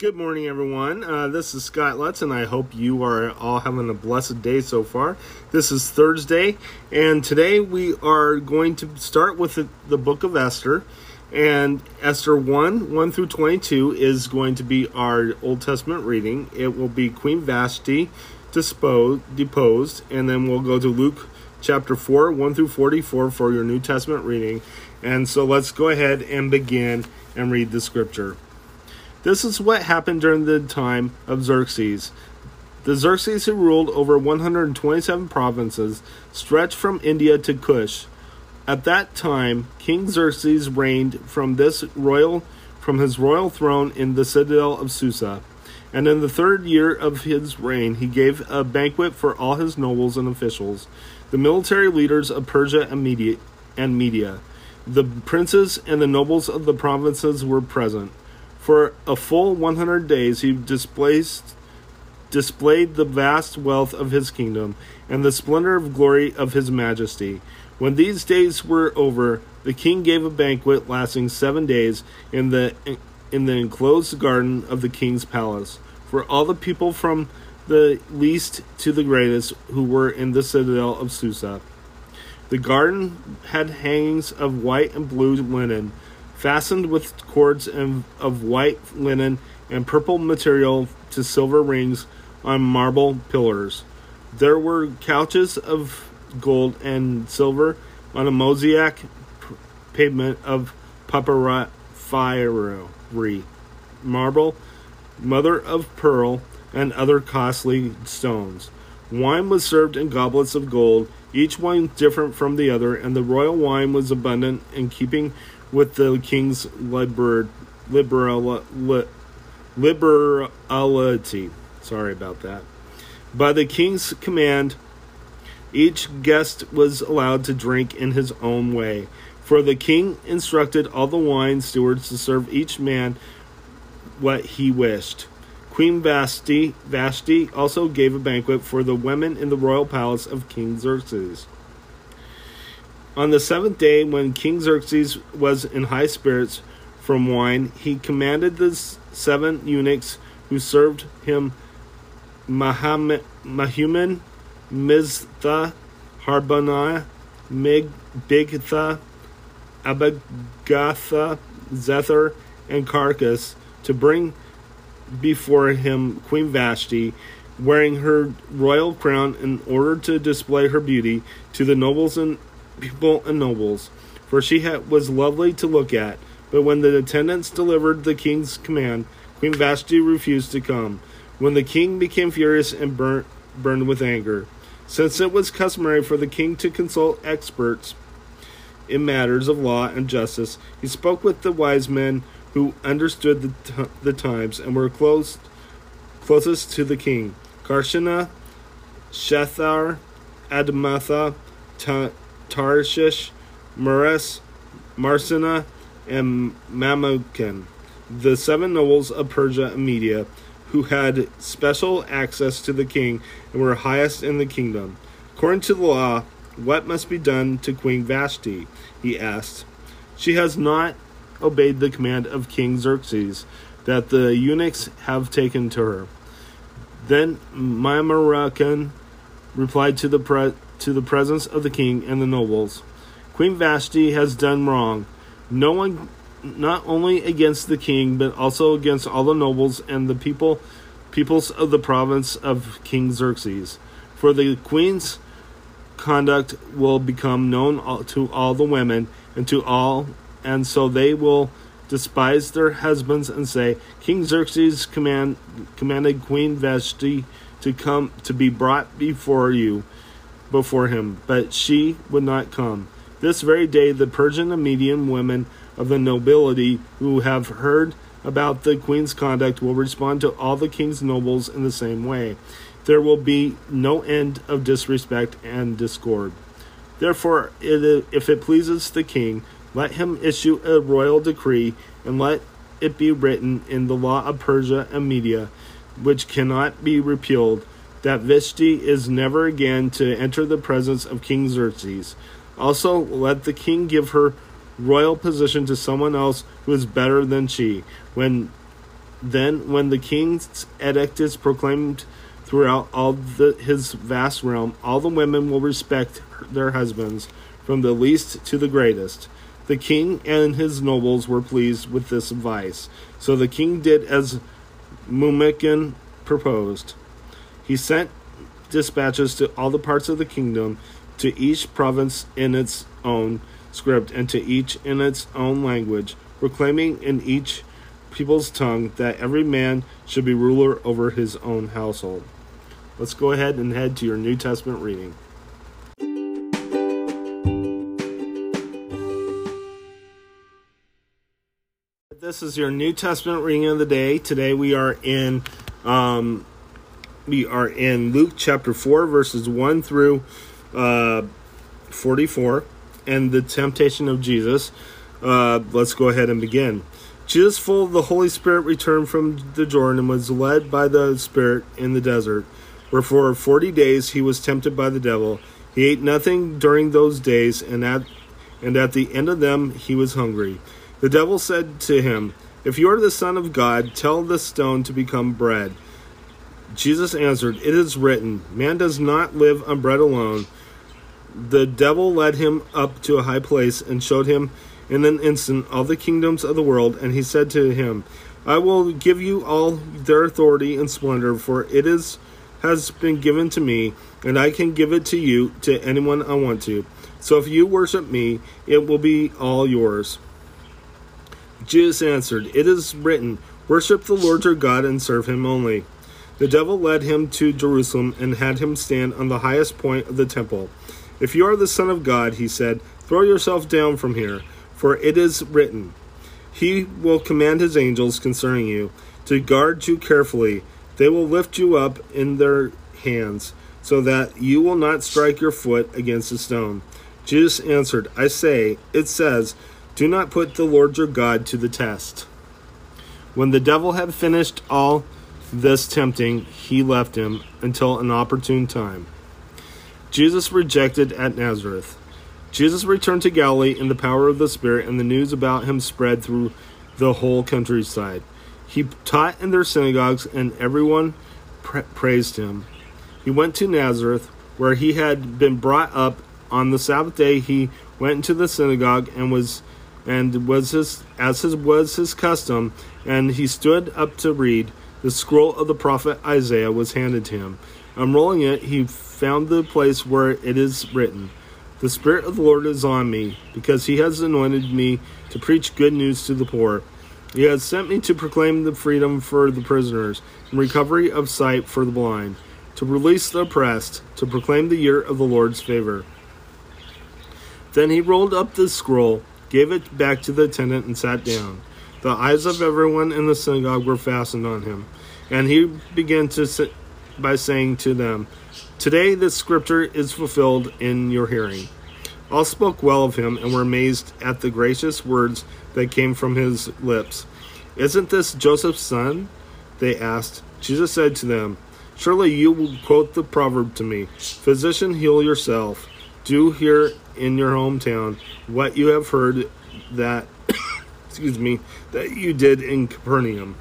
Good morning, everyone. Uh, this is Scott Lutz, and I hope you are all having a blessed day so far. This is Thursday, and today we are going to start with the, the book of Esther. And Esther 1 1 through 22 is going to be our Old Testament reading. It will be Queen Vashti disposed, deposed, and then we'll go to Luke chapter 4 1 through 44 for your New Testament reading. And so let's go ahead and begin and read the scripture. This is what happened during the time of Xerxes. The Xerxes who ruled over 127 provinces stretched from India to Kush. At that time, King Xerxes reigned from this royal from his royal throne in the citadel of Susa. And in the third year of his reign, he gave a banquet for all his nobles and officials, the military leaders of Persia and Media. And Media. The princes and the nobles of the provinces were present. For a full 100 days he displaced, displayed the vast wealth of his kingdom and the splendor of glory of his majesty. When these days were over, the king gave a banquet lasting seven days in the in the enclosed garden of the king's palace for all the people from the least to the greatest who were in the citadel of Susa. The garden had hangings of white and blue linen fastened with cords of white linen and purple material to silver rings on marble pillars. There were couches of gold and silver on a mosaic pavement of papyri marble, mother of pearl, and other costly stones. Wine was served in goblets of gold, each one different from the other, and the royal wine was abundant in keeping with the king's liber, liberal, li, liberality. Sorry about that. By the king's command, each guest was allowed to drink in his own way. For the king instructed all the wine stewards to serve each man what he wished. Queen Vashti, Vashti also gave a banquet for the women in the royal palace of King Xerxes. On the seventh day, when King Xerxes was in high spirits from wine, he commanded the seven eunuchs who served him Mehuman, Miztha, Harbona, Mig, Bigtha, Abagatha, Zethar, and Carcas to bring before him Queen Vashti, wearing her royal crown in order to display her beauty to the nobles and people and nobles, for she had, was lovely to look at. But when the attendants delivered the king's command, Queen Vashti refused to come. When the king became furious and burnt, burned with anger, since it was customary for the king to consult experts in matters of law and justice, he spoke with the wise men who understood the, t- the times and were close, closest to the king. Carshena, Shethar, Admatha, Tarshish, Mares, Marsena, and Mamukin, the seven nobles of Persia and Media, who had special access to the king and were highest in the kingdom. According to the law, what must be done to Queen Vashti? He asked. She has not obeyed the command of King Xerxes that the eunuchs have taken to her. Then Mamarakan replied to the pre- to the presence of the king and the nobles. Queen Vashti has done wrong, no one, not only against the king, but also against all the nobles and the people, peoples of the province of King Xerxes. For the queen's conduct will become known to all the women and to all, and so they will despise their husbands and say, King Xerxes command, commanded Queen Vashti to come to be brought before you before him, but she would not come. This very day, the Persian and Median women of the nobility who have heard about the queen's conduct will respond to all the king's nobles in the same way. There will be no end of disrespect and discord. Therefore, if it pleases the king, let him issue a royal decree, and let it be written in the law of Persia and Media, which cannot be repealed that Vashti is never again to enter the presence of King Xerxes. Also, let the king give her royal position to someone else who is better than she. When Then, when the king's edict is proclaimed throughout all the, his vast realm, all the women will respect their husbands, from the least to the greatest. The king and his nobles were pleased with this advice. So the king did as Mumakin proposed. He sent dispatches to all the parts of the kingdom, to each province in its own script, and to each in its own language, proclaiming in each people's tongue that every man should be ruler over his own household. Let's go ahead and head to your New Testament reading. This is your New Testament reading of the day. Today we are in um, we are in Luke chapter four, verses one through uh, forty-four, and the temptation of Jesus. Uh, let's go ahead and begin. Jesus, full of the Holy Spirit, returned from the Jordan and was led by the Spirit in the desert, where for forty days he was tempted by the devil. He ate nothing during those days, and at and at the end of them he was hungry. The devil said to him, If you are the Son of God, tell this stone to become bread. Jesus answered, It is written, Man does not live on bread alone. The devil led him up to a high place and showed him in an instant all the kingdoms of the world, and he said to him, I will give you all their authority and splendor, for it is has been given to me, and I can give it to you to anyone I want to. So if you worship me, it will be all yours. Jesus answered, It is written, Worship the Lord your God and serve him only. The devil led him to Jerusalem and had him stand on the highest point of the temple. If you are the Son of God, he said, throw yourself down from here, for it is written, He will command His angels concerning you to guard you carefully. They will lift you up in their hands, so that you will not strike your foot against a stone. Jesus answered, I say, it says, do not put the Lord your God to the test. When the devil had finished all this tempting, he left him until an opportune time. Jesus rejected at Nazareth. Jesus returned to Galilee in the power of the Spirit, and the news about him spread through the whole countryside. He taught in their synagogues, and everyone pra- praised him. He went to Nazareth, where he had been brought up. On the Sabbath day, he went into the synagogue and was and was his as his was his custom, and he stood up to read. The scroll of the prophet Isaiah was handed to him. Unrolling it, he found the place where it is written, The Spirit of the Lord is on me, because he has anointed me to preach good news to the poor. He has sent me to proclaim the freedom for the prisoners, and recovery of sight for the blind, to release the oppressed, to proclaim the year of the Lord's favor. Then he rolled up the scroll, gave it back to the attendant, and sat down. The eyes of everyone in the synagogue were fastened on him, and he began to say, by saying to them, Today this scripture is fulfilled in your hearing. All spoke well of him and were amazed at the gracious words that came from his lips. Isn't this Joseph's son? They asked. Jesus said to them, Surely you will quote the proverb to me Physician, heal yourself. Do here in your hometown what you have heard that excuse me, that you did in Capernaum.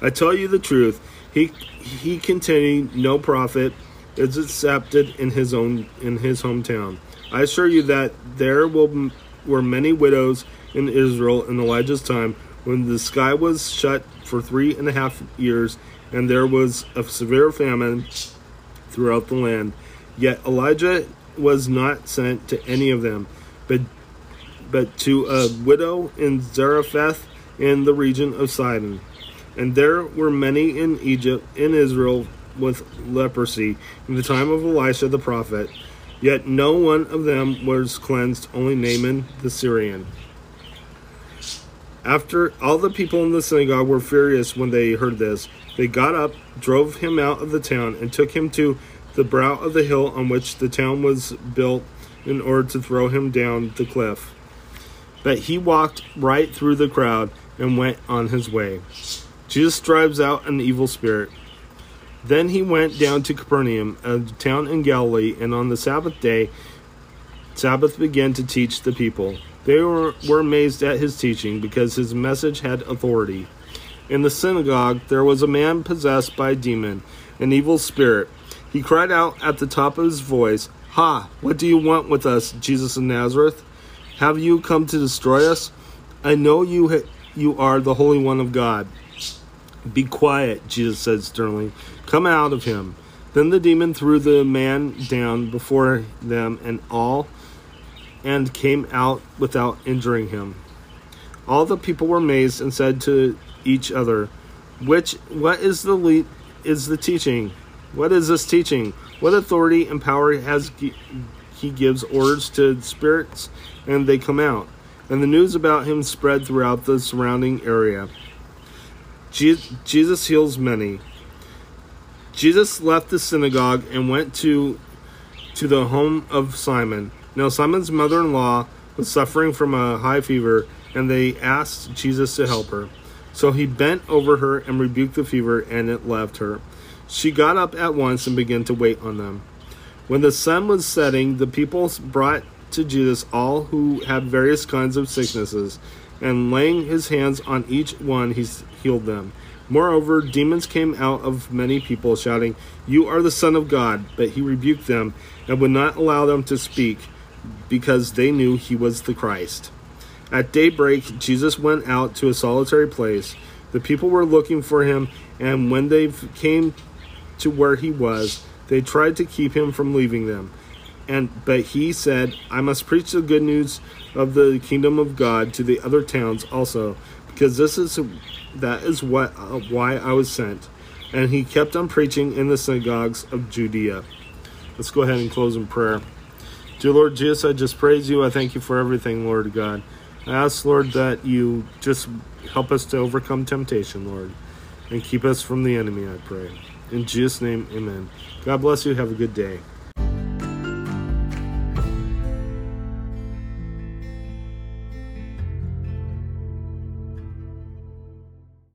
I tell you the truth, he he continued no prophet is accepted in his own in his hometown. I assure you that there will were many widows in Israel in Elijah's time when the sky was shut for three and a half years and there was a severe famine throughout the land. Yet Elijah was not sent to any of them, but but to a widow in Zarephath in the region of Sidon. And there were many in Egypt, in Israel, with leprosy in the time of Elisha the prophet. Yet no one of them was cleansed, only Naaman the Syrian. After all the people in the synagogue were furious when they heard this, they got up, drove him out of the town, and took him to the brow of the hill on which the town was built in order to throw him down the cliff. But he walked right through the crowd and went on his way. Jesus drives out an evil spirit. Then he went down to Capernaum, a town in Galilee, and on the Sabbath day Sabbath began to teach the people. They were, were amazed at his teaching because his message had authority. In the synagogue, there was a man possessed by a demon, an evil spirit. He cried out at the top of his voice, Ha! What do you want with us, Jesus of Nazareth? Have you come to destroy us? I know you, ha- you are the Holy One of God. Be quiet, Jesus said sternly. Come out of him. Then the demon threw the man down before them and all and came out without injuring him. All the people were amazed and said to each other, "Which what is the le- is the teaching? What is this teaching? What authority and power has he, gives orders to spirits and they come out?" And the news about him spread throughout the surrounding area. Jesus heals many. Jesus left the synagogue and went to to the home of Simon. Now Simon's mother-in-law was suffering from a high fever, and they asked Jesus to help her. So he bent over her and rebuked the fever, and it left her. She got up at once and began to wait on them. When the sun was setting, the people brought to Jesus all who had various kinds of sicknesses, and laying his hands on each one, he healed them. Moreover, demons came out of many people, shouting, You are the Son of God. But he rebuked them and would not allow them to speak, because they knew he was the Christ. At daybreak, Jesus went out to a solitary place. The people were looking for him, and when they came to where he was, they tried to keep him from leaving them. And but he said, I must preach the good news of the kingdom of God to the other towns also, because this is that is what uh, why I was sent. And he kept on preaching in the synagogues of Judea. Let's go ahead and close in prayer. Dear Lord Jesus, I just praise you. I thank you for everything, Lord God. I ask, Lord, that you just help us to overcome temptation, Lord, and keep us from the enemy, I pray. In Jesus' name, amen. God bless you. Have a good day.